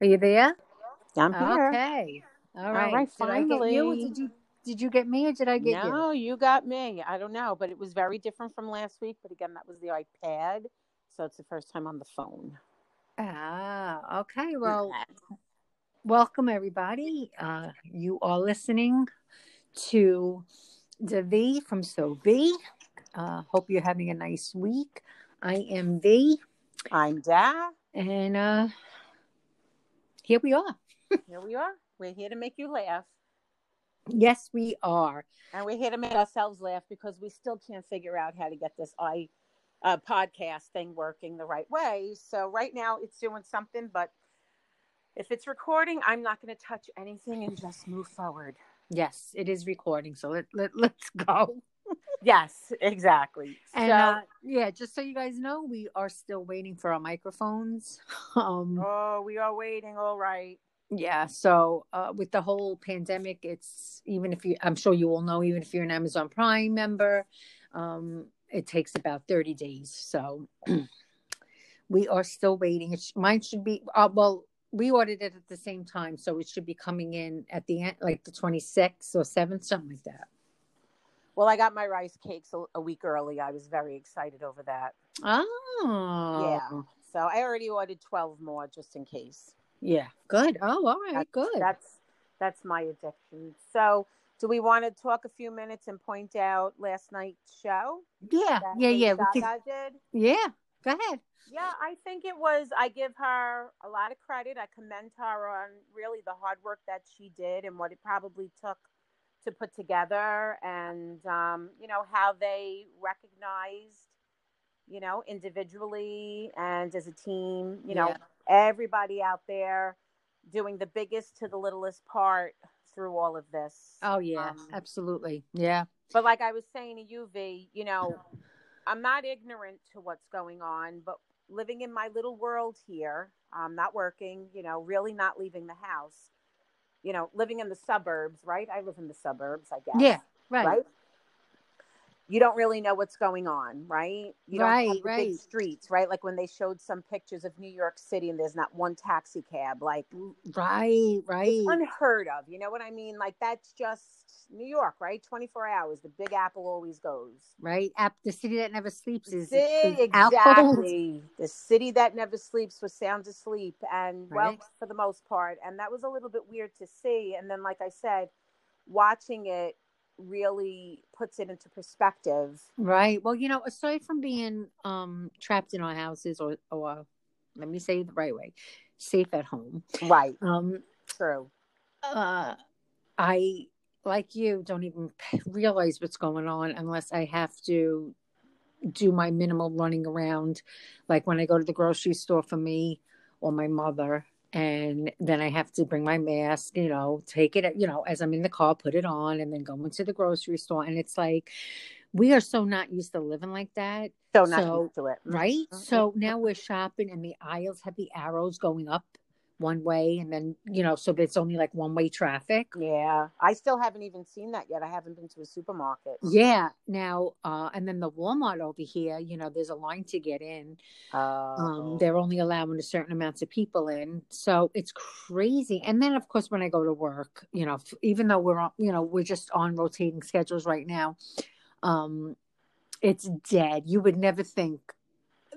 Are you there? I'm here. Okay. All All right. right, Did you? Finally. did you did you get me or did I get you? No, you got me. I don't know, but it was very different from last week. But again, that was the iPad, so it's the first time on the phone. Ah, okay. Well, Yeah. welcome everybody. Uh, you are listening to the V from So V. Uh, hope you're having a nice week. I am V, I'm Da. and uh, here we are. Here we are. We're here to make you laugh, Yes, we are. and we're here to make ourselves laugh because we still can't figure out how to get this i uh, podcast thing working the right way. So right now it's doing something, but if it's recording, I'm not going to touch anything and just move forward. Yes, it is recording. So let, let let's go. Yes, exactly. And so, uh, yeah, just so you guys know, we are still waiting for our microphones. Um, oh, we are waiting. All right. yeah, so uh, with the whole pandemic, it's even if you, I'm sure you all know, even if you're an Amazon Prime member, um, it takes about 30 days. So we are still waiting. It sh- mine should be, uh, well, we ordered it at the same time, so it should be coming in at the end, like the 26th or 7th, something like that. Well, I got my rice cakes a, a week early. I was very excited over that. Oh, Yeah. So I already ordered 12 more just in case. Yeah, good. Oh, all right, That's- good. That's that's my addiction. So, do we want to talk a few minutes and point out last night's show? yeah, yeah, yeah. We could, did? yeah, go ahead. Yeah, I think it was. I give her a lot of credit. I commend her on really the hard work that she did and what it probably took to put together, and um, you know how they recognized, you know, individually and as a team. You know, Yeah. everybody out there doing the biggest to the littlest part through all of this. Oh yeah, Um, absolutely. Yeah, but like I was saying to you, V, you know, I'm not ignorant to what's going on, but living in my little world here, I'm not working, you know, really not leaving the house, you know, living in the suburbs, right? I live in the suburbs, I guess. yeah, right, Right. You don't really know what's going on, right? You don't Right, have the big streets, right? Like when they showed some pictures of New York City and there's not one taxi cab, like right, right. unheard of. You know what I mean? Like that's just New York, right? 24 hours. The Big Apple always goes. right. App, the city that never sleeps is, is Apple. exactly. The city that never sleeps was sound asleep, and well, for the most part, and that was a little bit weird to see. And then, like I said, watching it really puts it into perspective. Right. Well, you know, aside from being um trapped in our houses, or or let me say it the right way, safe at home. Right. Um, True. uh, I like you don't even realize what's going on unless I have to do my minimal running around, like when I go to the grocery store for me or my mother. And then I have to bring my mask, you know, take it, you know, as I'm in the car, put it on, and then go into the grocery store. And it's like, we are so not used to living like that, So not So, used to it. right? Mhm. So now we're shopping, and the aisles have the arrows going up one way, and then, you know, so it's only like one way traffic. Yeah. I still haven't even seen that yet. I haven't been to a supermarket. Yeah. Now, uh, and then the Walmart over here, you know, there's a line to get in. Oh. Um, they're only allowing a certain amount of people in, so it's crazy. And then, of course, when I go to work, you know, even though we're on, you know, we're just on rotating schedules right now, um, it's dead. You would never think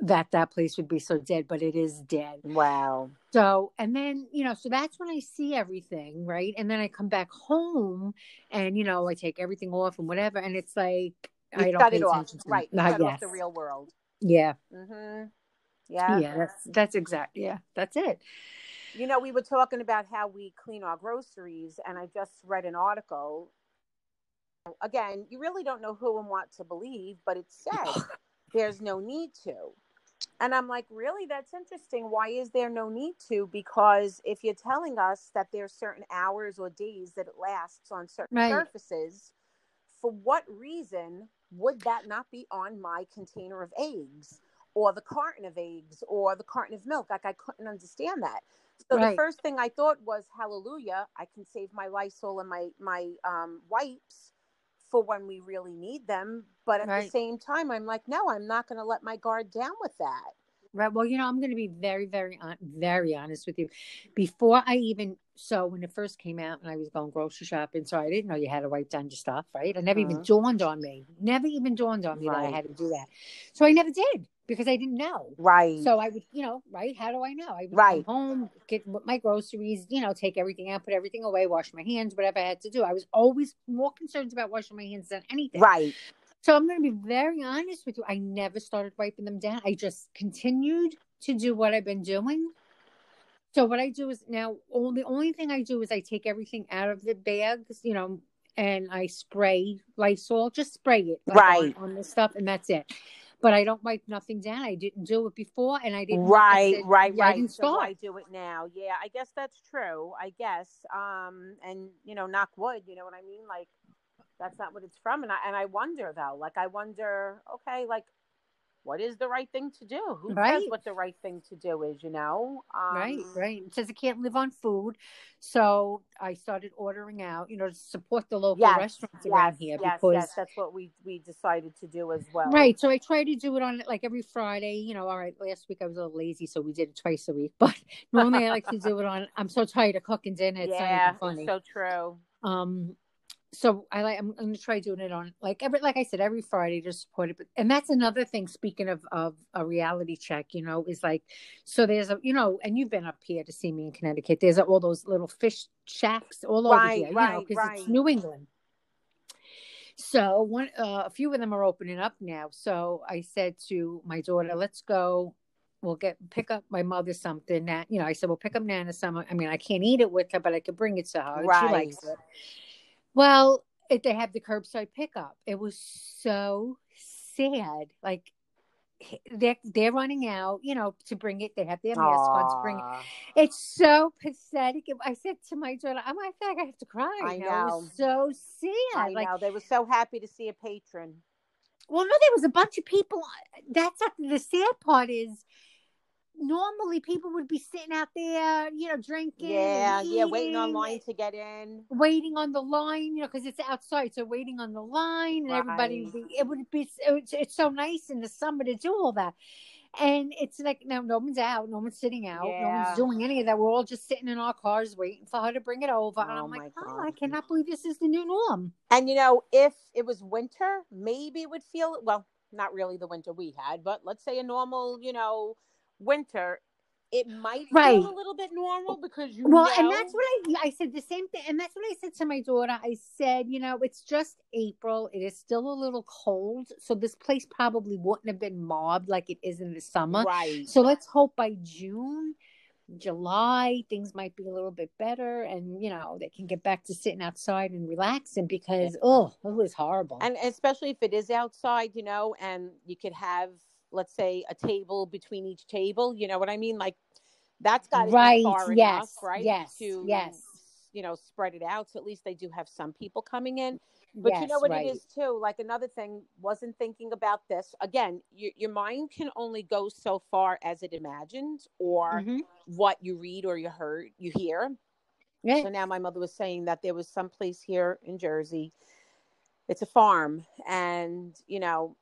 that that place would be so dead, but it is dead. wow. So, and then, you know, so that's when I see everything, right? And then I come back home and, you know, I take everything off and whatever. And it's like, You I don't pay it off. Right. You shut off the real world. Yeah. Mm-hmm. Yeah. Yeah. That's, that's exact. Yeah. That's it. You know, we were talking about how we clean our groceries, and I just read an article. Again, you really don't know who and what to believe, but it says there's no need to. And I'm like, really? That's interesting. Why is there no need to? Because if you're telling us that there's certain hours or days that it lasts on certain Right. surfaces, for what reason would that not be on my container of eggs or the carton of eggs or the carton of milk? Like, I couldn't understand that. So Right. the first thing I thought was, hallelujah, I can save my Lysol and my, my um, wipes for when we really need them. But at the same time, I'm like, no, I'm not going to let my guard down with that. Right. Well, you know, I'm going to be very, very, very honest with you. Before I even, so when it first came out and I was going grocery shopping, so I didn't know you had to wipe down your stuff, right? It never Mhm. even dawned on me. Never even dawned on me that I had to do that. So I never did because I didn't know. Right. So I would, you know, right? How do I know? I would Right. come home, get my groceries, you know, take everything out, put everything away, wash my hands, whatever I had to do. I was always more concerned about washing my hands than anything. right. So I'm going to be very honest with you. I never started wiping them down. I just continued to do what I've been doing. So what I do is now all the only thing I do is I take everything out of the bags, you know, and I spray Lysol, just spray it like, Right. on, on the stuff, and that's it. But I don't wipe nothing down. I didn't do it before, and I didn't. I Right, said, right, yeah, I right. didn't So start. I do it now. Yeah, I guess that's true. I guess. Um, and you know, knock wood. You know what I mean? Like, that's not what it's from. And I and I wonder though. Like, I wonder. Okay, like, what is the right thing to do? Who says Right. what the right thing to do is? You know? Um, right, right. It says I can't live on food, so I started ordering out. You know, to support the local Yes, restaurants Yes, around here yes, because yes. That's what we we decided to do as well. Right. So I try to do it on like every Friday. You know, all right, last week I was a little lazy, so we did it twice a week. But normally I like to do it on I'm so tired of cooking dinner, it's yeah, funny. so true. um so I like I'm, gonna try doing it on like every like I said, every Friday to support it. But and that's another thing, speaking of of a reality check, you know, is like so there's a you know, and you've been up here to see me in Connecticut. There's all those little fish shacks all over Right, here, you know, right, because it's. New England. So one, uh, a few of them are opening up now. So I said to my daughter, "Let's go. We'll get pick up my mother something that you know." I said, "We'll pick up Nana some. I mean, I can't eat it with her, but I could bring it to her. and She likes it." Well, if they have the curbside pickup, it was so sad. Like they're they're running out, you know, to bring it. They have their mask on to bring it. It's so pathetic. I said to my daughter, I'm, I feel like I have to cry. I you It know. was so sad. I like, know they were so happy to see a patron. well, no, there was a bunch of people. Uh, that's not, the sad part is normally people would be sitting out there, you know, drinking. Yeah, and yeah, waiting eating, online to get in. Waiting on the line, you know, because it's outside, so waiting on the line, and everybody. Would be, it would be. It's, it's so nice in the summer to do all that, and it's like now no one's out, no one's sitting out, no one's doing any of that. We're all just sitting in our cars waiting for her to bring it over, and Oh, I'm my like, oh, I cannot believe this is the new norm. And you know, if it was winter, maybe it would feel well, not really the winter we had, but let's say a normal, you know, winter, it might Right. feel a little bit normal because you Well, know. and that's what I I said the same thing, and that's what I said to my daughter. I said, you know, it's just April. It is still a little cold, so this place probably wouldn't have been mobbed like it is in the summer. right. So let's hope by June, July, things might be a little bit better, and you know they can get back to sitting outside and relaxing because oh, it was horrible. and especially if it is outside, you know, and you could have, let's say, a table between each table. You know what I mean? Like that's got to Right, be far yes, enough, right? yes, to yes. you know spread it out. So at least they do have some people coming in. But you know what right. it is too. Like another thing, wasn't thinking about this again. Your your mind can only go so far as it imagines, or Mhm. what you read or you heard, you hear. Yeah. So now my mother was saying that there was some place here in Jersey. It's a farm, and you know,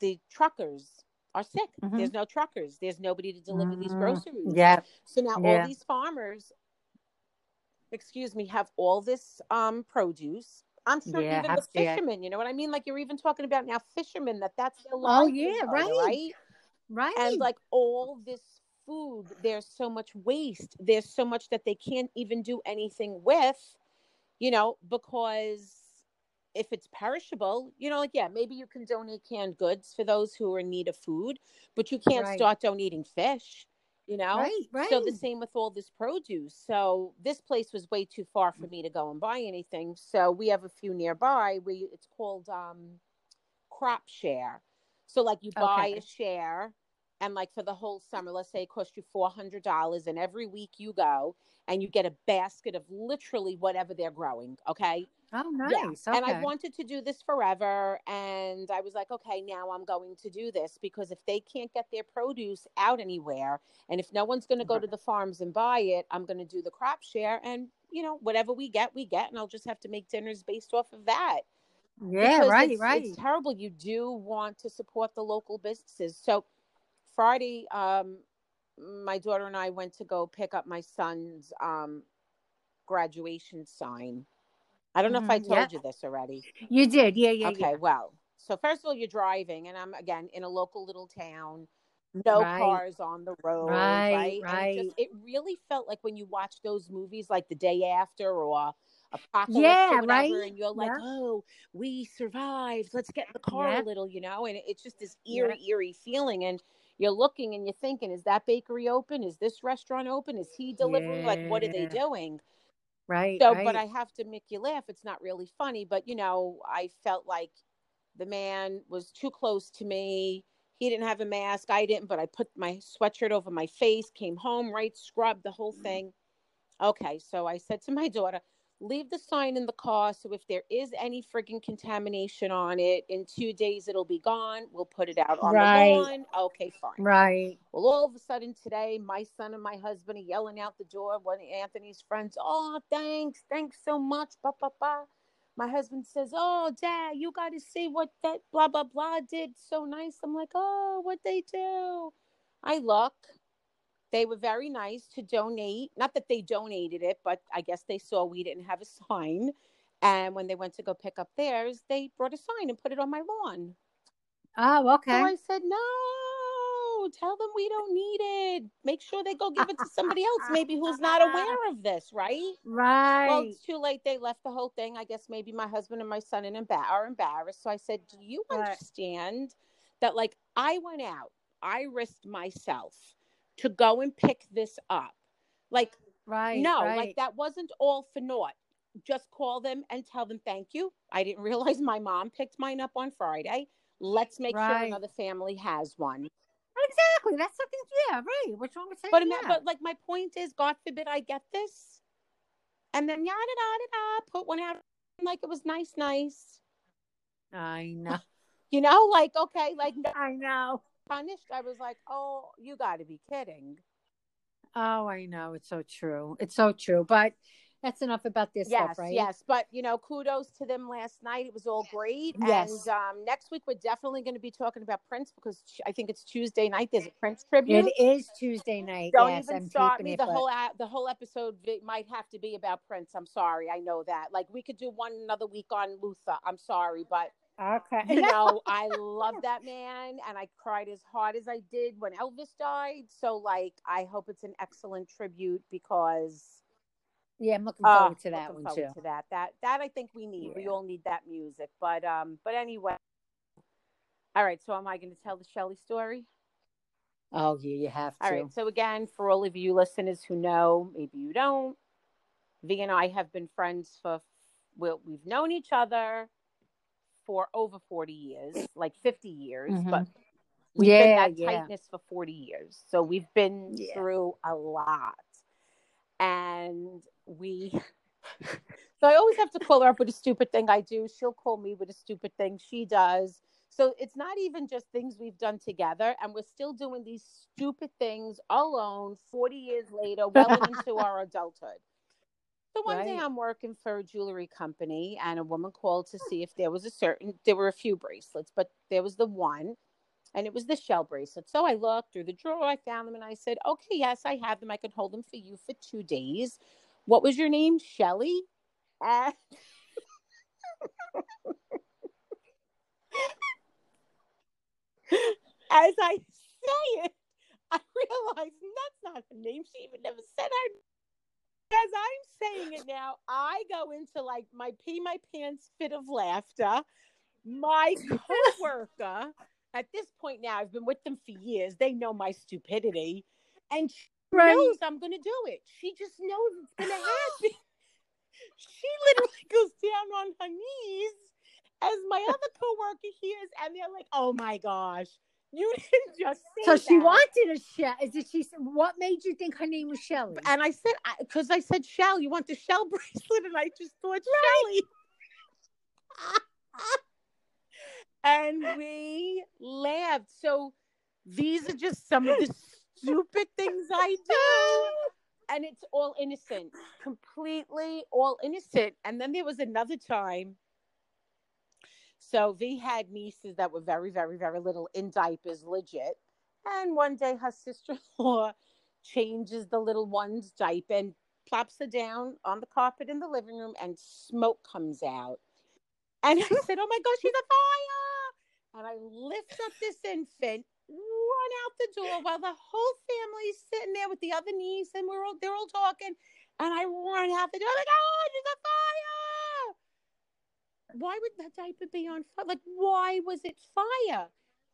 the truckers are sick. Mhm. There's no truckers. There's nobody to deliver these Mm, groceries. Yeah. So now Yeah. all these farmers, excuse me, have all this um produce. I'm sure Yeah, even the fishermen, you know what I mean? Like you're even talking about now fishermen that that's their Oh, yeah, right. right? Right. And like all this food, there's so much waste. There's so much that they can't even do anything with, you know, because if it's perishable, you know, like yeah, maybe you can donate canned goods for those who are in need of food, but you can't Right. start donating fish, you know? right. Right. So the same with all this produce. So this place was way too far Mm. for me to go and buy anything. So we have a few nearby. We it's called um crop share. So like you buy Okay. a share and like for the whole summer, let's say it costs you four hundred dollars and every week you go and you get a basket of literally whatever they're growing. Okay. Oh, nice. Yeah. nice. And I Okay. wanted to do this forever. And I was like, okay, now I'm going to do this because if they can't get their produce out anywhere, and if no one's going to go to the farms and buy it, I'm going to do the crop share. And, you know, whatever we get, we get. And I'll just have to make dinners based off of that. yeah. Because Right. it's, right. It's terrible. You do want to support the local businesses. So Friday, um, my daughter and I went to go pick up my son's um, graduation sign. I don't know if I Mhm, told yeah. you this already. You did, yeah, yeah, okay, yeah. well, so first of all, you're driving, and I'm again in a local little town, no Right. cars on the road, Right, right? And it, just, it really felt like when you watch those movies, like The Day After or Apocalypse Yeah, or whatever, right. and you're like, Yeah. oh, we survived. Let's get in the car Yeah. a little, you know? And it's just this eerie, eerie feeling, and you're looking and you're thinking, is that bakery open? Is this restaurant open? Is he delivering? Like, what are they doing? Right. So, right. but I have to make you laugh. It's not really funny, but you know, I felt like the man was too close to me. He didn't have a mask. I didn't, but I put my sweatshirt over my face, came home, right, scrubbed the whole mm. thing. Okay, so I said to my daughter, leave the sign in the car. So if there is any friggin' contamination on it, in two days it'll be gone. We'll put it out on Right. the lawn. Okay, fine. right. Well, all of a sudden today, my son and my husband are yelling out the door. One of Anthony's friends, oh, thanks, thanks so much, ba ba ba. My husband says, oh, Dad, you got to see what that blah blah blah did. So nice. I'm like, oh, what they do? I look. They were very nice to donate. Not that they donated it, but I guess they saw we didn't have a sign. And when they went to go pick up theirs, they brought a sign and put it on my lawn. Oh, okay. So I said, no, tell them we don't need it. Make sure they go give it to somebody else, maybe who's not aware of this, right? right. Well, it's too late. They left the whole thing. I guess maybe my husband and my son are embarrassed. So I said, do you Right. understand that, like, I went out, I risked myself to go and pick this up? Like, right. no, right. like that wasn't all for naught. Just call them and tell them thank you. I didn't realize my mom picked mine up on Friday. Let's make sure Right. another family has one. Exactly. That's something. Yeah. Right. What's wrong with saying But that? but like my point is, God forbid I get this, and then yada da da, da, put one out like it was nice, nice. I know. You know, like okay, like I know. Punished. I was like, oh, you got to be kidding. Oh, I know. It's so true. It's so true. But that's enough about this yes, stuff, right? yes. But you know, kudos to them last night. It was all great. Yes. And um, next week we're definitely going to be talking about Prince because I think it's Tuesday night. There's a Prince tribute. It is Tuesday night. Don't yes, even I'm start me. The whole a- the whole episode might have to be about Prince. I'm sorry. I know that. Like we could do one another week on Luther. I'm sorry, but Okay. you know, I love that man, and I cried as hard as I did when Elvis died. So, like, I hope it's an excellent tribute because yeah, I'm looking uh, forward to that one too. To that, that that I think we need. We all need that music. But um, but anyway. All right, so am I going to tell the Shelley story? Oh, yeah, you have to. All right. So again, for all of you listeners who know, maybe you don't, V and I have been friends for well, we've known each other for over forty years, like fifty years, Mhm. but we've been that yeah. tightness for forty years. So we've been Yeah. through a lot, and we. so I always have to call her up with a stupid thing I do. She'll call me with a stupid thing she does. So it's not even just things we've done together, and we're still doing these stupid things alone 40 years later, well into our adulthood. So one day I'm working for a jewelry company, and a woman called to see if there was a certain, there were a few bracelets, but there was the one, and it was the shell bracelet. So I looked through the drawer, I found them, and I said, Okay, yes, I have them. I can hold them for you for two days. What was your name? Shelly? And as I say it, I realize that's not her name. She even never said her. As I'm saying it now, I go into like my pee my pants fit of laughter. My coworker, at this point now, I've been with them for years. They know my stupidity, and she Right. knows I'm going to do it. She just knows it's going to happen. she literally goes down on her knees as my other coworker hears, and they're like, "Oh my gosh, you didn't just say So she that." wanted a shell. Is it she? Said what made you think her name was Shelly? And I said, because I, said shell, you want the shell bracelet, and I just thought Shelly. and we laughed. So these are just some of the stupid things I do. And it's all innocent, completely all innocent. And then there was another time. So V had nieces that were very, very, very little in diapers, legit. And one day her sister in law changes the little one's diaper and plops her down on the carpet in the living room, and smoke comes out. And I said, Oh my gosh, she's a fire! And I lift up this infant, run out the door while the whole family's sitting there with the other niece, and we're all they're all talking. And I run out the door, like, oh, there's a fire! Why would that diaper be on fire? Like, why was it fire?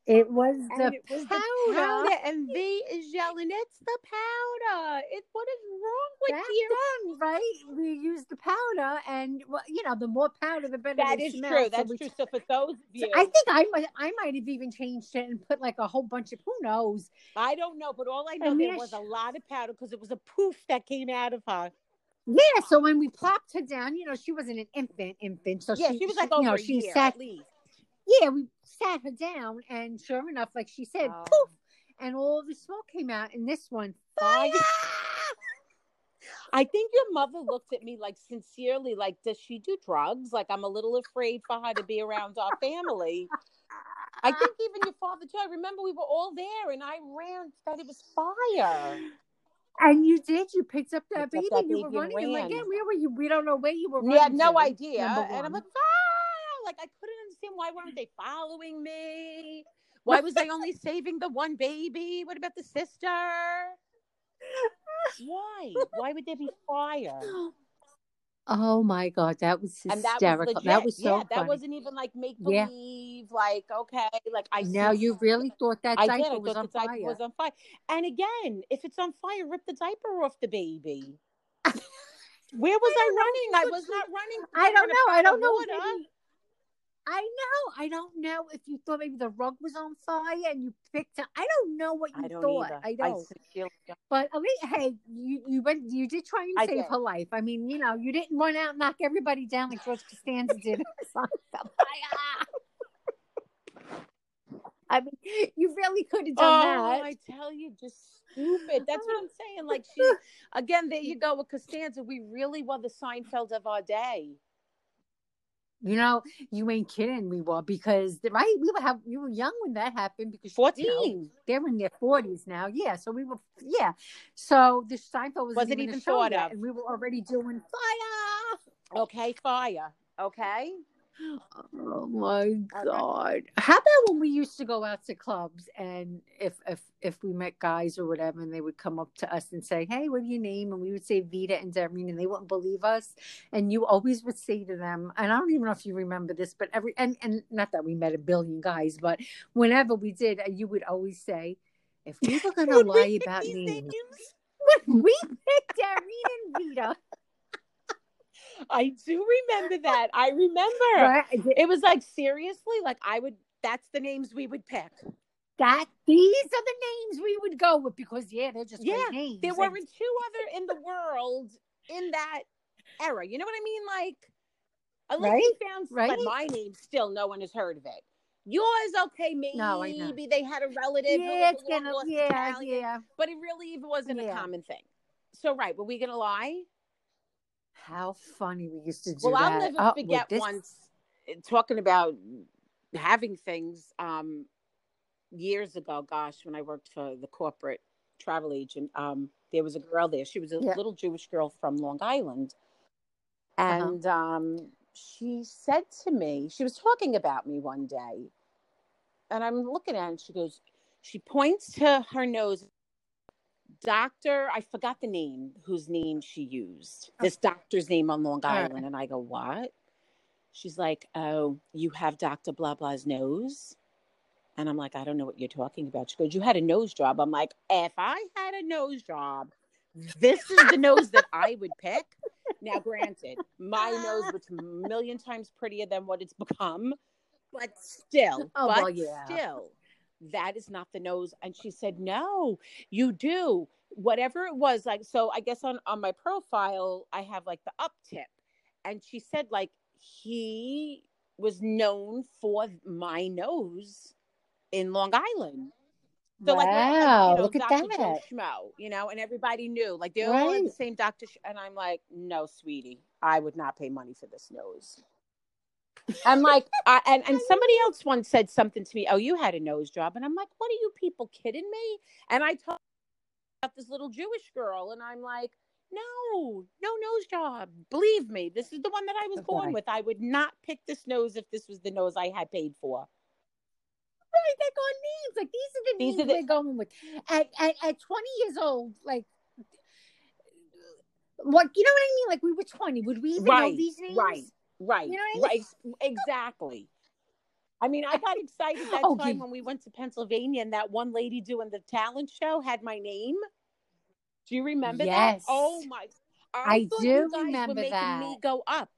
It was the it was powder. the powder, and V is yelling, "It's the powder! It what is wrong with That's you?" the right? We use the powder, and well, you know, the more powder, the better. That is smell. true. So That's we- true. So for those of so I think I might, I might have even changed it and put like a whole bunch of who knows. I don't know, but all I know And there there was a lot of powder because it was a poof that came out of her. Yeah. So when we plopped her down, you know, she wasn't an infant, infant. So yeah, she, she was like you over know, she year sat. Yeah, we sat her down, and sure enough, like she said, Oh. poof, and all the smoke came out. And this one, Fire. fire. I think your mother looked at me like sincerely, like, does she do drugs? Like, I'm a little afraid for her to be around our family. I think even your father too. I remember we were all there, and I ran that it was fire. And you did. You picked up that Picked up baby. that and you were baby running. And like, yeah, where were you? We don't know where you were. We had no to, idea, and I'm like, fire! Like I couldn't understand why weren't they following me? Why was I only saving the one baby? What about the sister? Why? Why would there be fire? Oh my god, that was And that was hysterical. legit. That was so. Yeah, that wasn't even like make Yeah. Believe. Like okay, like I now you really thought that I diaper did. I was on the diaper fire. was on fire. And again, if it's on fire, rip the diaper off the baby. Where was I, don't running? I was not running. I don't know. I don't know. Maybe, I know. I don't know if you thought maybe the rug was on fire and you picked it. I don't know what you I thought. either. I don't. don't. But at least, hey, you you went. You did try and I save did. her life. I mean, you know, you didn't run out and knock everybody down like George Costanza did. I mean, you really could have done Oh, that. I tell you, just stupid. That's what I'm saying. Like she, again, there you go with Costanza. We really were the Seinfeld of our day. You know, you ain't kidding. We were because right, we were have we were young when that happened because you know, Fourteen. they're in their forties now. Yeah, so we were yeah. So the Seinfeld was Wasn't even, even thought of. and we were already doing fire. Okay, fire. Okay. Oh my god! How about when we used to go out to clubs and if if if we met guys or whatever, and they would come up to us and say, "Hey, what do you name?" and we would say Vita and Darlene, and they wouldn't believe us, and you always would say to them, and I don't even know if you remember this, but every and and not that we met a billion guys, but whenever we did, uh, you would always say, "If we were going to lie about names, would we pick Darlene and Vita?" I do remember that. I remember. Right? It was like seriously, like I would. That's the names we would pick. that these are the names we would go with because yeah, they're just Yeah, names. There weren't two other in the world in that era. You know what I mean? Like, unless Right, you found like right. my name, still no one has heard of it. Yours, okay, maybe No, they had a relative who yeah, was it's gonna, yeah, Italian, yeah. but it really even wasn't a common thing. So, right, were we gonna lie? How funny we used to do Well, that. I'll never Oh, forget this- once eh, talking about having things um, years ago. Gosh, when I worked for the corporate travel agent, um, there was a girl there. She was a Yeah. little Jewish girl from Long Island, Uh-huh. and um, she said to me, she was talking about me one day, and I'm looking at her, and she goes, she points to her nose. Doctor, I forgot the name, whose name she used. Oh. This doctor's name on Long All right. Island. And I go, What? She's like, Oh, you have Dr. Blah Blah's nose? And I'm like, I don't know what you're talking about. She goes, You had a nose job. I'm like, If I had a nose job, this is the nose that I would pick. Now, granted, my nose was a million times prettier than what it's become, but still, Oh, but well, yeah. still, that is not the nose. And she said, No, you do. Whatever it was, like so I guess on, on my profile, I have like the up tip. And she said, like, he was known for my nose in Long Island. So like, like, wow, you know, look at Dr. that. Joe Schmo, you know, and everybody knew, like they're all in the same Dr. Sh- and I'm like, no, sweetie, I would not pay money for this nose. I'm like, I, and and somebody else once said something to me. Oh, you had a nose job, and I'm like, what are you people kidding me? And I talked about this little Jewish girl, and I'm like, no, no nose job. Believe me, this is the one that I was Okay. born with. I would not pick this nose if this was the nose I had paid for. Right, they got names. Like these are the These names the- we're going with. At, at at 20 years old, like what you know what I mean? Like we were 20. Would we even know these names? right. Right, You know I right, exactly. I mean, I got excited that Oh, time you- when we went to Pennsylvania, and that one lady doing the talent show had my name. Do you remember Yes. that? Oh my! I thought do remember making that. me go up.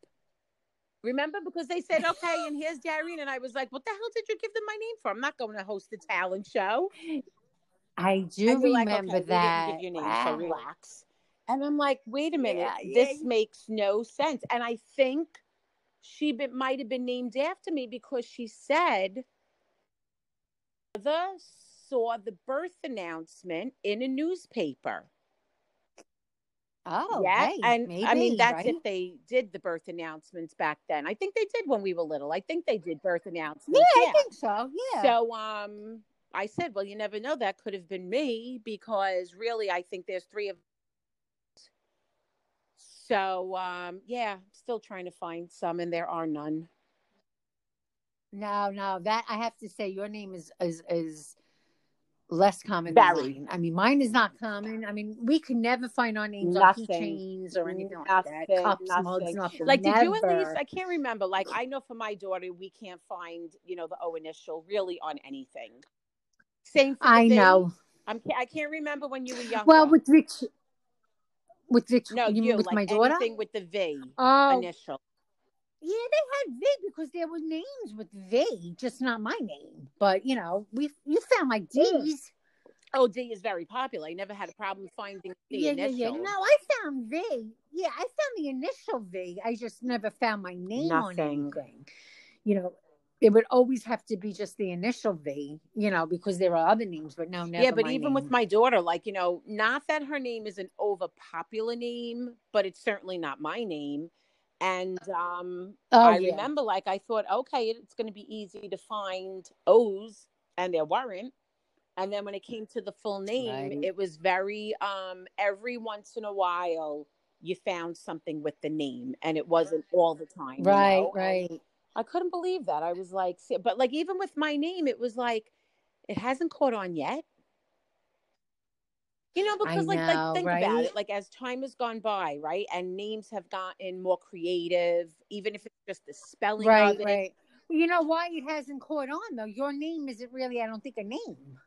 Remember because they said, "Okay, and here's Darren," and I was like, "What the hell did you give them my name for? I'm not going to host a talent show." I do you're like, remember okay, that. Give your name, Wow. so relax. And I'm like, wait a minute, Yeah, yeah. this makes no sense. And I think she be, might have been named after me because she said the saw the birth announcement in a newspaper. Oh, yeah, hey, and maybe, I mean that's right? if they did the birth announcements back then. I think they did when we were little. I think they did birth announcements. yeah, announcements. I think so. Yeah. So um I said, well, you never know. That could have been me because really I think there's three of so um yeah, still trying to find some and there are none. no, no, that I have to say your name is is is less common mine. I mean, mine is not common. I mean, we could never find our names on keychains or anything like that. Cups, mugs, nothing. nothing. Like did you at least I can't remember. Like I know for my daughter we can't find, you know, the O initial really on anything. Same the know. I'm I can't remember when you were young. Well, with Rich, with Rich, no, you, you, with like my daughter? anything with the V Oh, initial. yeah, they had V because there were names with V, just not my name. But you know, we you found like D's. Oh, D is very popular. I never had a problem finding the yeah, initial. yeah, yeah. No, I found V. Yeah, I found the initial V. I just never found my name on anything. You know, it would always have to be just the initial V. You know, because there are other names, but no, never. yeah, but even with my daughter, like, you know, not that her name is an over popular name, but it's certainly not my name. And um oh I yeah, remember like I thought, okay, it's gonna be easy to find O's and there weren't. And then when it came to the full name, Right. it was very um every once in a while you found something with the name and it wasn't all the time. you right, know? And right. I couldn't believe that. I was like, but like even with my name, it was like it hasn't caught on yet. You know, because like know, like think about it. Like as time has gone by, right, and names have gotten more creative, even if it's just the spelling Right, of it. right. You know why it hasn't caught on though? Your name isn't really, I don't think, a name.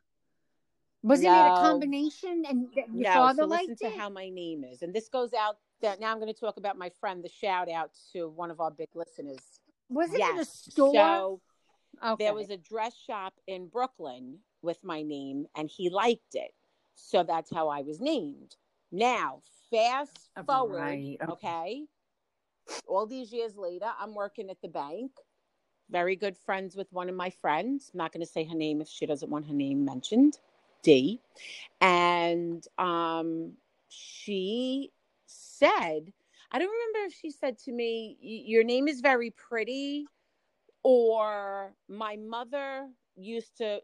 Wasn't it a combination? And your no, father so listen liked to it. how my name is, and this goes out. That now I'm going to talk about my friend. The shout out to one of our big listeners. Wasn't it a store? So okay. there was a dress shop in Brooklyn with my name, and he liked it. So that's how I was named. Now, fast forward, Right, okay. okay. All these years later, I'm working at the bank. Very good friends with one of my friends. I'm not going to say her name if she doesn't want her name mentioned. D. And um, she said, I don't remember if she said to me, Your name is very pretty, or my mother used to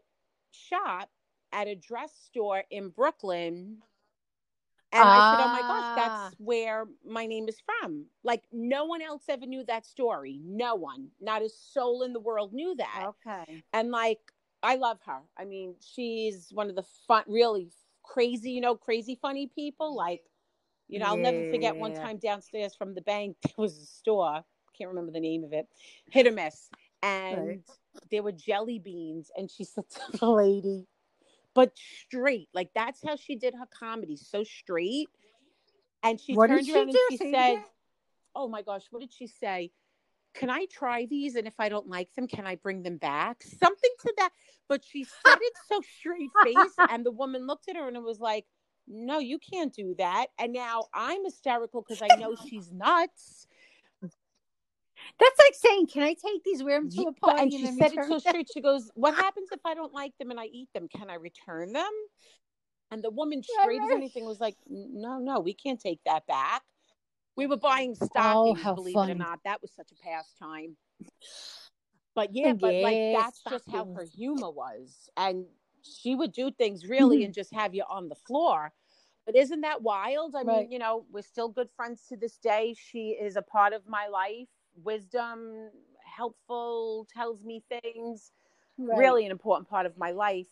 shop at a dress store in Brooklyn. And I said, Oh my gosh, Ah. that's where my name is from. Like, no one else ever knew that story. No one, not a soul in the world knew that. Okay. And like, I love her. I mean, she's one of the fun, really crazy, you know, crazy funny people. Like, you know, I'll never forget one Yeah. time downstairs from the bank, there was a store, can't remember the name of it, hit or miss. And Right. there were jelly beans. And she said to the lady, but straight, like that's how she did her comedy, so straight. And she What turned she around do? and she said? Oh my gosh, what did she say? Can I try these? And if I don't like them, can I bring them back? Something to that. But she said it so straight face. And the woman looked at her and it was like, No, you can't do that. And now I'm hysterical because I know she's nuts. That's like saying, "Can I take these? Wear them to a party?" and she then said it so straight. She goes, What happens if I don't like them and I eat them? Can I return them? And the woman, Yeah, straight as anything, was like, No, no, we can't take that back. We were buying Oh, stockings, how believe it or not. That was such a pastime. But yeah, but like that's just how her humor was. And she would do things really Mhm. and just have you on the floor. But isn't that wild? I Right. mean, you know, we're still good friends to this day. She is a part of my life. Wisdom, helpful, tells me things. Right. Really an important part of my life.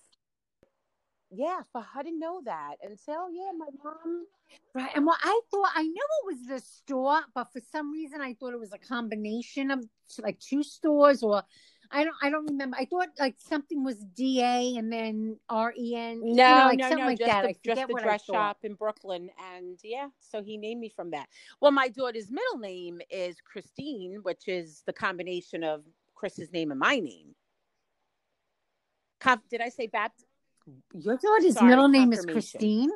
Yeah, for her to know that and say, oh, yeah, my mom. Right. And what I thought, I knew it was the store, but for some reason I thought it was a combination of like two stores or I don't I don't remember. I thought like something was DA and then REN. No, you know, like no, something no, like just that. the, just the dress shop in Brooklyn. And yeah, so he named me from that. Well, my daughter's middle name is Christine, which is the combination of Chris's name and my name. Conf- did I say Baptist? Your daughter's Sorry, middle name is. Christine.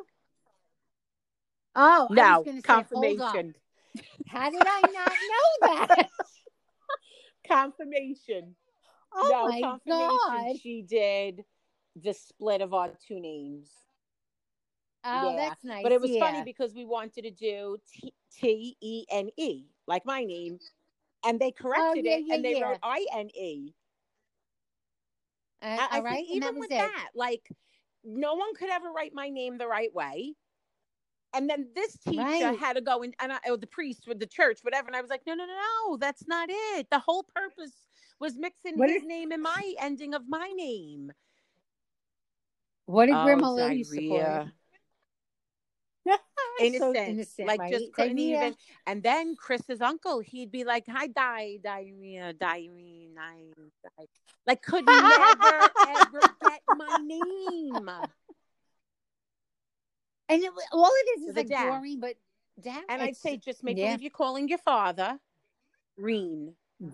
Oh, No, say, confirmation. How did I not know that? confirmation. Oh no, my confirmation. god! She did the split of our two names. Oh, Yeah, that's nice. But it was yeah. funny because we wanted to do T T E N E, like my name, and they corrected Oh, yeah, it and they wrote I N E. Uh, all think even that with it. that, like no one could ever write my name the right way. And then this teacher Right. had to go in, and I, or the priest with the church, whatever. And I was like, no, no, no, no, that's not it. The whole purpose was mixing What his is- name and my ending of my name. What did Oh, Grandma Lil used to call diarrhea. it? innocent, so innocent, like right? just couldn't Diarrhea. even. And then Chris's uncle, he'd be like, "Hi, di diarrhea, diarrhea, nine, di-" like could never ever get my name. And it, all it is is like dad. boring, but dad. And I'd say, just make yeah. believe you're calling your father, Reen.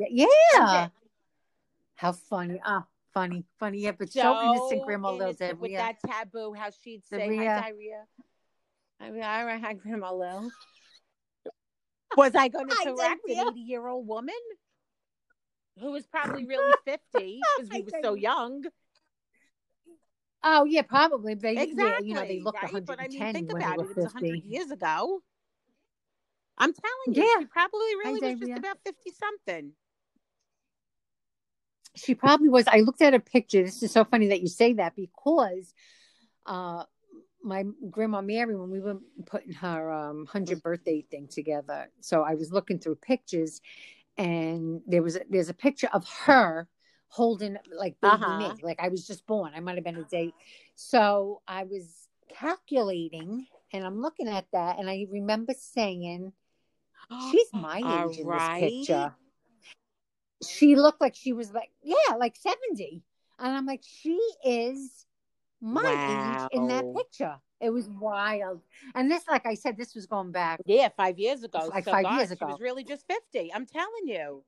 yeah. How funny! Ah, funny, funny. Yeah, but So, so, innocent, Grandma Lil innocent with that taboo, how she'd say, Diarrhea. "Hi, diarrhea." I mean, all right, hi, Grandma Lil. Was I going to correct an 80 year old woman who was probably really 50 because we were so young? Oh yeah, probably. They, Exactly. yeah, you know, they looked right? 110 But I mean, think when about it. It was 100 50. years ago. I'm telling you, Yeah. she probably really was just about 50 something. She probably was. I looked at a picture. This is so funny that you say that because uh my grandma Mary, when we were putting her um hundred birthday thing together, so I was looking through pictures, and there was a, there's a picture of her holding like baby Uh-huh. me, like I was just born. I might have been a day. So I was calculating, and I'm looking at that, and I remember saying, "She's my All age in right. this picture." She looked like she was like, yeah, like 70. And I'm like, she is my age in that picture. It was wild. And this, like I said, this was going back. Yeah, five years ago. Like so five God, years She ago. was really just 50. I'm telling you.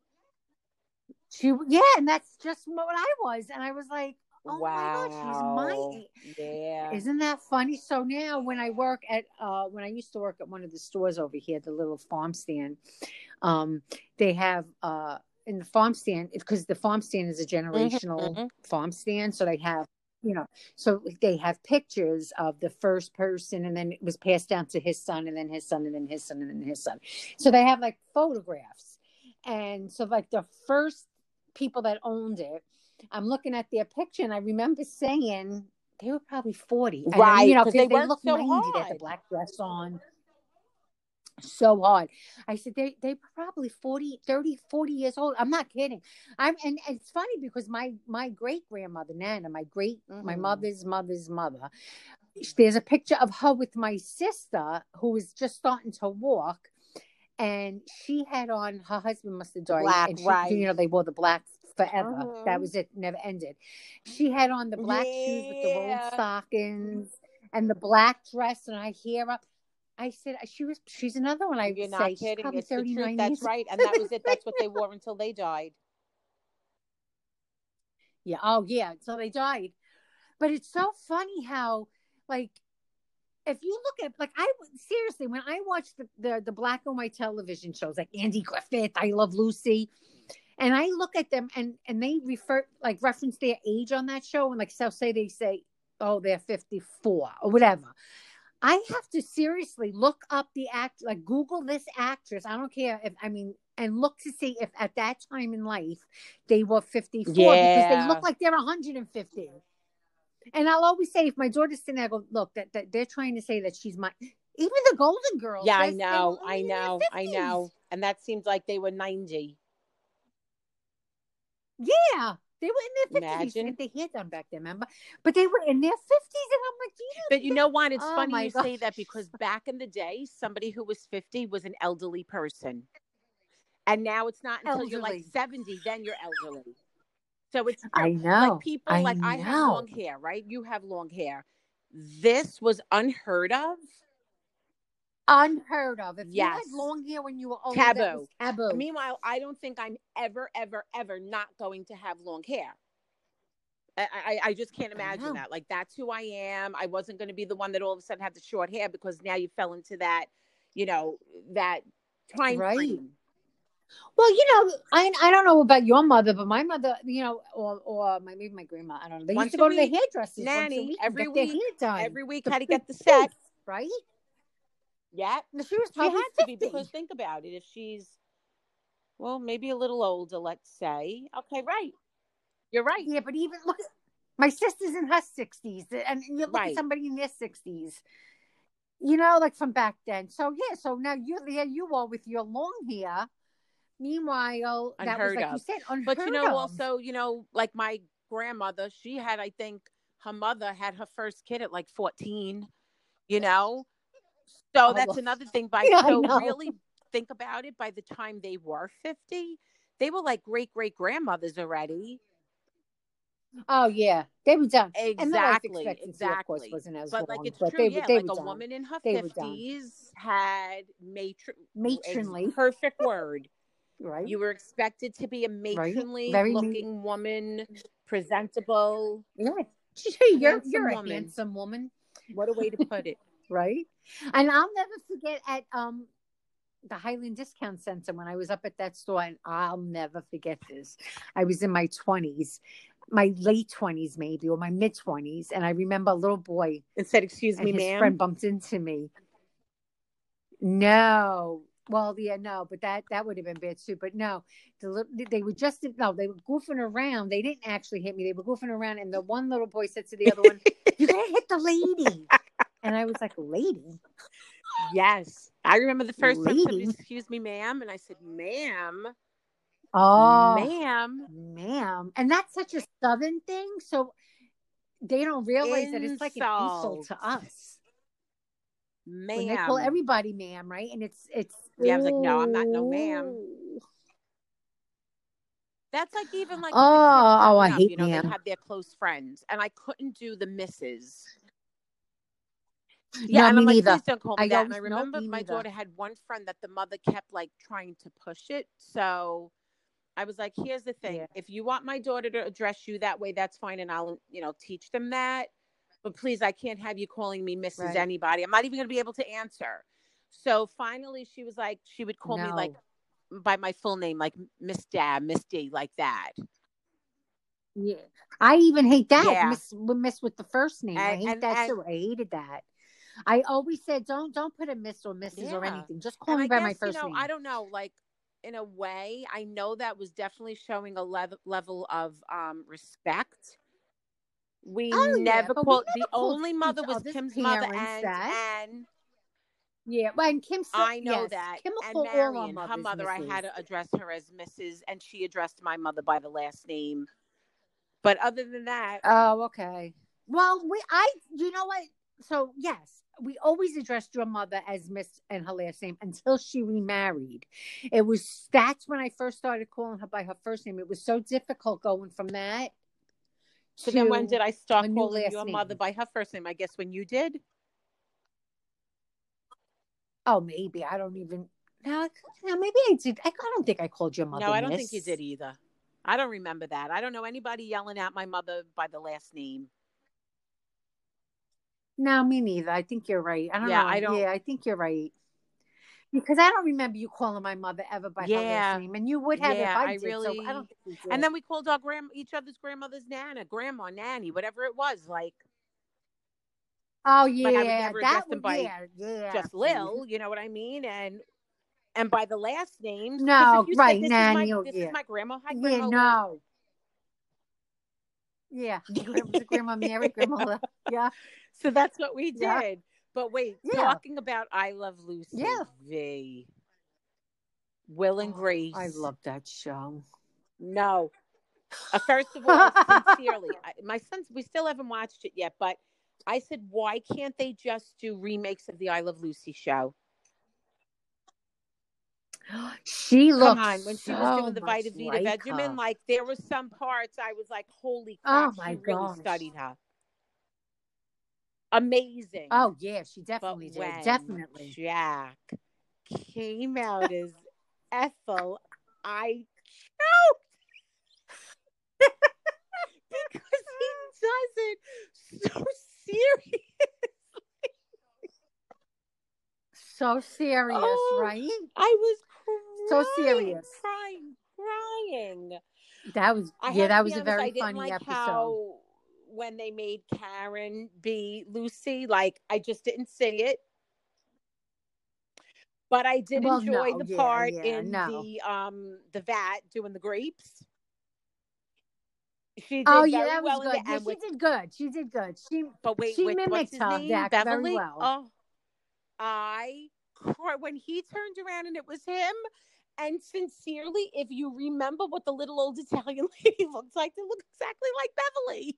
She, yeah, and that's just what I was. And I was like, oh my God, she's my age. Yeah. Isn't that funny? So now when I work at uh when I used to work at one of the stores over here, the little farm stand, um, they have uh in the farm stand because the farm stand is a generational mhm. farm stand. So they have you know, so they have pictures of the first person and then it was passed down to his son and then his son and then his son and then his son. So they have like photographs. And so like the first people that owned it, I'm looking at their picture and I remember saying they were probably 40. And, Right, you know because they they, worked look so 90. They had the black dress on. So hard. I said they they were probably 40, 30, 40 years old. I'm not kidding. I'm and, and it's funny because my my great grandmother Nana, my great my Mhm. mother's mother's mother, there's a picture of her with my sister who was just starting to walk and she had on her husband must have died Black, and she, right. you know they wore the black forever that was it never ended she had on the black shoes with the rolled stockings and the black dress and i hear her i said uh, she was she's another one i You're say not she's kidding. probably It's the 39 truth. That's years right. And that was it. That's what they wore until they died. Yeah. Oh, yeah. So they died. But it's so funny how, like, if you look at, like, I seriously, when I watch the, the, the black and white television shows like Andy Griffith, I Love Lucy, and I look at them and, and they refer, like, reference their age on that show. And, like, so say they say, oh, they're 54 or whatever. I have to seriously look up the act, like Google this actress. I don't care if I mean, and look to see if at that time in life they were 54 because they look like they're 150. And I'll always say, if my daughter's sitting there, I go, look, that, that they're trying to say that she's my. Even the Golden Girls. Yeah, I they- they were know, I know, I know. And that seems like they were 90. Yeah, they were in their 50s. They had their hair done back then, remember? But they were in their 50s, and I'm like, you But you know what? It's Oh funny you say that because back in the day, somebody who was 50 was an elderly person. And now it's not until you're like 70, then you're elderly. So it's I like know. people I like I have long hair, right? You have long hair. This was unheard of. Unheard of. If Yes. you had long hair when you were older, was taboo. Meanwhile, I don't think I'm ever, ever, ever not going to have long hair. I, I, I just can't imagine that. Like that's who I am. I wasn't going to be the one that all of a sudden had the short hair because now you fell into that, you know, that time Right. frame. well, you know, I I don't know about your mother, but my mother, you know, or or my maybe my grandma, I don't know. They Once used to go to their week, hairdressers once nanny, a week every week, their hair done. Every week, The had to get the set. right? Yeah, She was she probably had to be 50. because think about it. If she's, well, maybe a little older, let's say. Okay, right. You're right. Yeah, but even look, my sister's in her sixties, uh, and you look Right. at somebody in their sixties. You know, like from back then. So yeah, so now you're there you are with your long hair. Meanwhile, that was like of. you said, unheard But you know, of. also, you know, like my grandmother, she had, I think, her mother had her first kid at like 14, you know? So Oh, that's well, another thing. By yeah, I so really think about it, by the time they were 50, they were like great great grandmothers already. Oh yeah, they were done. The Exactly. of course, Exactly. wasn't as But long. like it's but true, they, yeah. they like a done. woman in her They were done. fifties had matron Matronly. perfect word. right? You were expected to be a matronly ma- looking woman, presentable. yeah. You're handsome you're a woman. handsome woman, What a way to put it. Right? And I'll never forget at um the Highland Discount Center when I was up at that store, and I'll never forget this. I was in my twenties, my late twenties maybe, or my mid twenties, and I remember a little boy and said, "Excuse and me, his ma'am." friend bumped into me. No, well, yeah, no, but that that would have been bad too. But no, the, they were just no, they were goofing around. They didn't actually hit me. They were goofing around, and the one little boy said to the other one, "You gotta hit the lady." And I was like, "Lady." Yes, I remember the first time somebody, Lady. "Excuse me, ma'am," and I said, "Ma'am, Oh, ma'am." ma'am. And that's such a southern thing. So they don't realize that it's like an insult to us. Ma'am. When they call everybody ma'am, right? And it's it's Yeah, I was like, no, I'm not no ma'am. That's like even like Oh, with the kids oh, I up, hate you know, ma'am. they had their close friends, and I couldn't do the misses. Yeah, No, and I'm like, neither. please don't call me I that. And I remember my neither. daughter had one friend that the mother kept like trying to push it. So I was like, here's the thing: Yeah. if you want my daughter to address you that way, that's fine, and I'll, you know, teach them that. But please, I can't have you calling me Mrs. Right. Anybody. I'm not even going to be able to answer. So finally, she was like, she would call me like by my full name, like Miss Dab, Miss D, like that. Yeah, I even hate that. Yeah. Miss, miss with the first name. I And- hate and- that and- too. I hated that. I always said, don't don't put a Miss or Mrs. or anything. Just call and me I by guess, my first you know, name. I don't know, like in a way, I know that was definitely showing a level level of um respect. We Oh, yeah, never we called never the called only mother was Kim's mother and and yeah, well, and Kim. said- I know yes, that. Kim and call all our Marion, her mother, I had to address her as Mrs. and she addressed my mother by the last name. But other than that, Oh, okay. Well, we, I, you know what? So yes, we always addressed your mother as Miss and her last name until she remarried. It was that's when I first started calling her by her first name. It was so difficult going from that. so then when did I start calling your name. mother by her first name? I guess when you did. Oh, maybe I don't even. No, no, maybe I did. I, I don't think I called your mother. No, I don't think you did either. I don't remember that. I don't know anybody yelling at my mother by the last name. No, me neither. I think you're right. I don't Yeah, know. I don't- Yeah, I think you're right. Because I don't remember you calling my mother ever by her last name, and you would have Yeah, if I, I did. So really- I don't. And then we called our grand each other's grandmother's nana, grandma, nanny, whatever it was. Like Oh yeah, Like, I would never that would by yeah, yeah. just Lil, you know what I mean? And and by the last names. 'cause No, right, said, this nanny, is my, oh, this yeah. is my grandma. Hi, Yeah, grandma. Lil." no. Yeah, Grandma, Grandma Mary, Grandma. Yeah, So that's what we did. Yeah. But wait, Yeah. talking about I Love Lucy. Yeah. V. Will and Grace. I love that show. No. Uh, first of all, sincerely, I, my sons, we still haven't watched it yet, but I said, why can't they just do remakes of the I Love Lucy show? She Come looked on, when she was doing the Vita Vita like Benjamin, her. like there were some parts I was like, holy Oh, crap, my she really studied her. Amazing. Oh yeah, she but definitely did. Definitely. Jack came out as Ethel, I choked because he does it so serious. So serious, Oh, right? I was So serious. crying, crying. That was I yeah, that was a very funny like episode. How when they made Karen be Lucy, like I just didn't see it. But I did Well, enjoy no, the yeah, part yeah, in no. the um the vat doing the grapes. She did Oh yeah, that was well in good. Yeah, she with, did good. She did good. She but wait, she with, what's mimicked her name? back very Beverly. well. Oh, I cried when he turned around and it was him. And sincerely, if you remember what the little old Italian lady looked like, they look exactly like Beverly.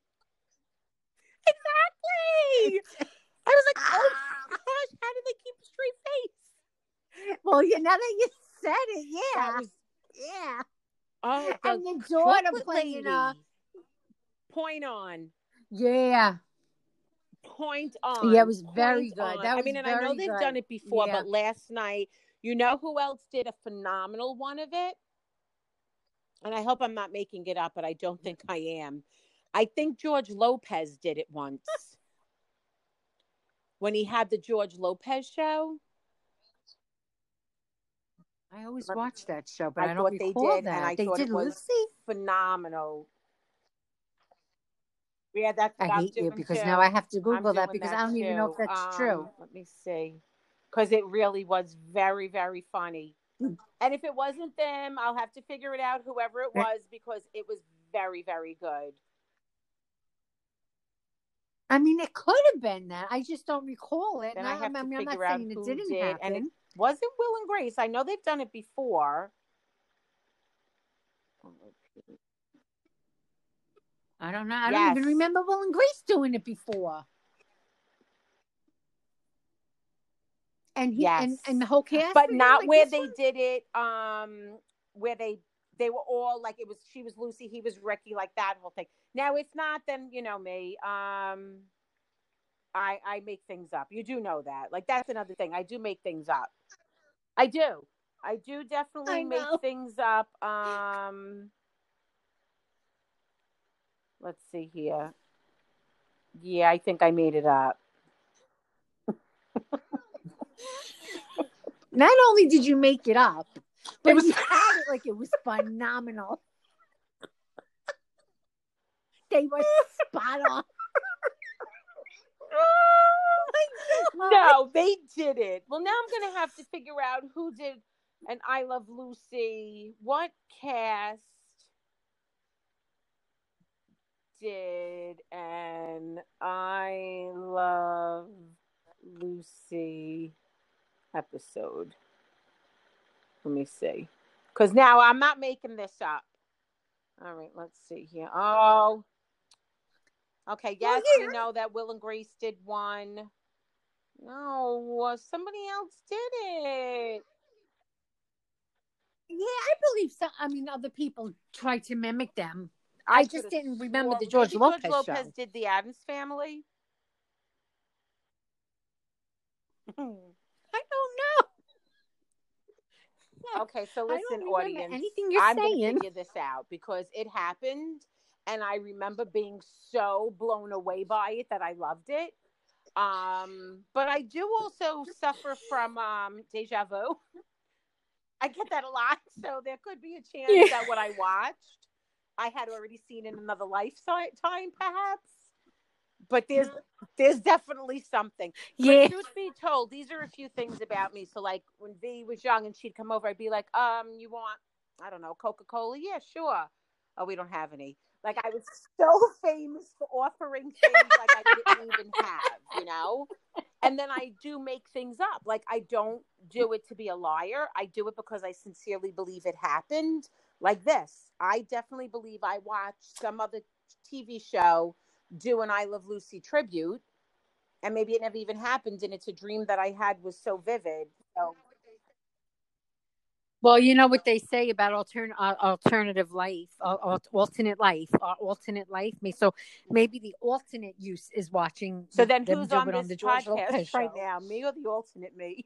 Exactly. I was like, oh my gosh, how did they keep a straight face? well, you now that you said it, yeah, was yeah. oh the And the daughter playing uh Point on. yeah. Point on. Yeah, it was very good. on. That I mean, and I know they've good. done it before, Yeah. but last night, you know who else did a phenomenal one of it? And I hope I'm not making it up, but I don't think I am. I think George Lopez did it once. when he had the George Lopez show. I always watch that show, but I I, don't thought they did, that. and I they thought did it was Lucy. Phenomenal. Yeah, that's I hate you because too. now I have to Google that because I don't even know if that's Um, true. Let me see. Because it really was very, very funny. And if it wasn't them, I'll have to figure it out, whoever it was, because it was very, very good. I mean, it could have been that. I just don't recall it. Then And I I, have to I mean, I'm not figure out saying it who didn't did, happen. and it wasn't Will and Grace. I know they've done it before. I don't know. I Yes. don't even remember Will and Grace doing it before. And he and, Yes. and the whole cast, but not where they one? did it um where they they were all like it was she was lucy he was ricky like that whole thing. Now if not then you know me um i i make things up. You do know that. Like that's another thing. I do make things up. I do. I do definitely I make things up um let's see here. Yeah i think i made it up. Not only did you make it up, but it was- had it like it was phenomenal. they were spot on. no, they did it. Well, now I'm gonna have to figure out who did and I Love Lucy. What cast did and I Love Lucy episode? Let me see. Because now I'm not making this up. All right, let's see here. Oh, okay. Yes, we know that Will and Grace did one. No, somebody else did it. Yeah, I believe so. I mean, other people tried to mimic them. I just didn't remember the George Lopez George Lopez show. did the Addams Family. I don't Okay, so listen, audience. anything you're I'm gonna saying. figure this out because it happened, and I remember being so blown away by it that I loved it. Um, but I do also suffer from um deja vu. I get that a lot, so there could be a chance Yeah. that what I watched, I had already seen in another lifetime, perhaps. But there's there's definitely something. Yeah. But truth be told, these are a few things about me. So like when V was young and she'd come over, I'd be like, um, you want I don't know, Coca Cola? Yeah, sure. Oh, we don't have any. Like I was so famous for offering things like I didn't even have, you know. And then I do make things up. Like I don't do it to be a liar. I do it because I sincerely believe it happened. Like this, I definitely believe I watched some other TV show do an I Love Lucy tribute, and maybe it never even happened, and it's a dream that I had was so vivid. So Well, you know what they say about altern- uh, alternative life, uh, alternate life, uh, alternate life. Me, so maybe the alternate use is watching. So then who's on this the podcast right now? Me or the alternate me?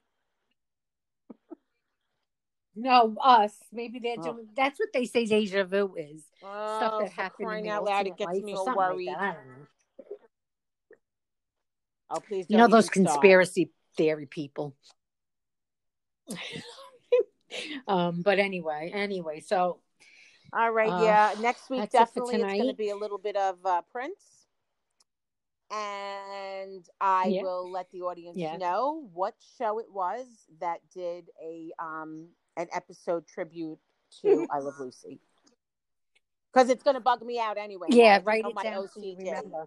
No, us. Maybe they're Oh. doing. That's what they say. Deja vu is Oh, stuff that happened in crying out loud, it gets me or all something like worried. that. I don't know. Oh, please You know those start. conspiracy theory people. um, but anyway, anyway, so All right, Uh, yeah. Next week, definitely, it's going to be a little bit of uh, Prince. And I Yeah. will let the audience Yeah. know what show it was that did a um an episode tribute to I Love Lucy. Because it's going to bug me out anyway. yeah, I write it my down so you OCD. remember.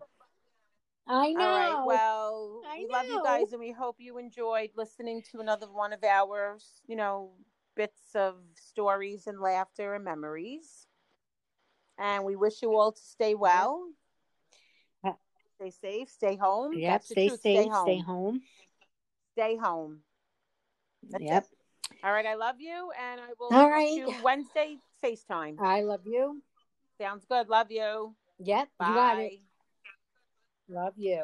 I know. All right. Well, I we love you guys, and we hope you enjoyed listening to another one of our, you know, bits of stories and laughter and memories. And we wish you all to stay well, Uh, stay safe, stay home. yep, That's stay safe, Stay home. stay home. Stay home. That's yep. it. All right. I love you, and I will All right. Wednesday FaceTime. I love you. Sounds good. Love you. Yep, Bye. you got it. Love you.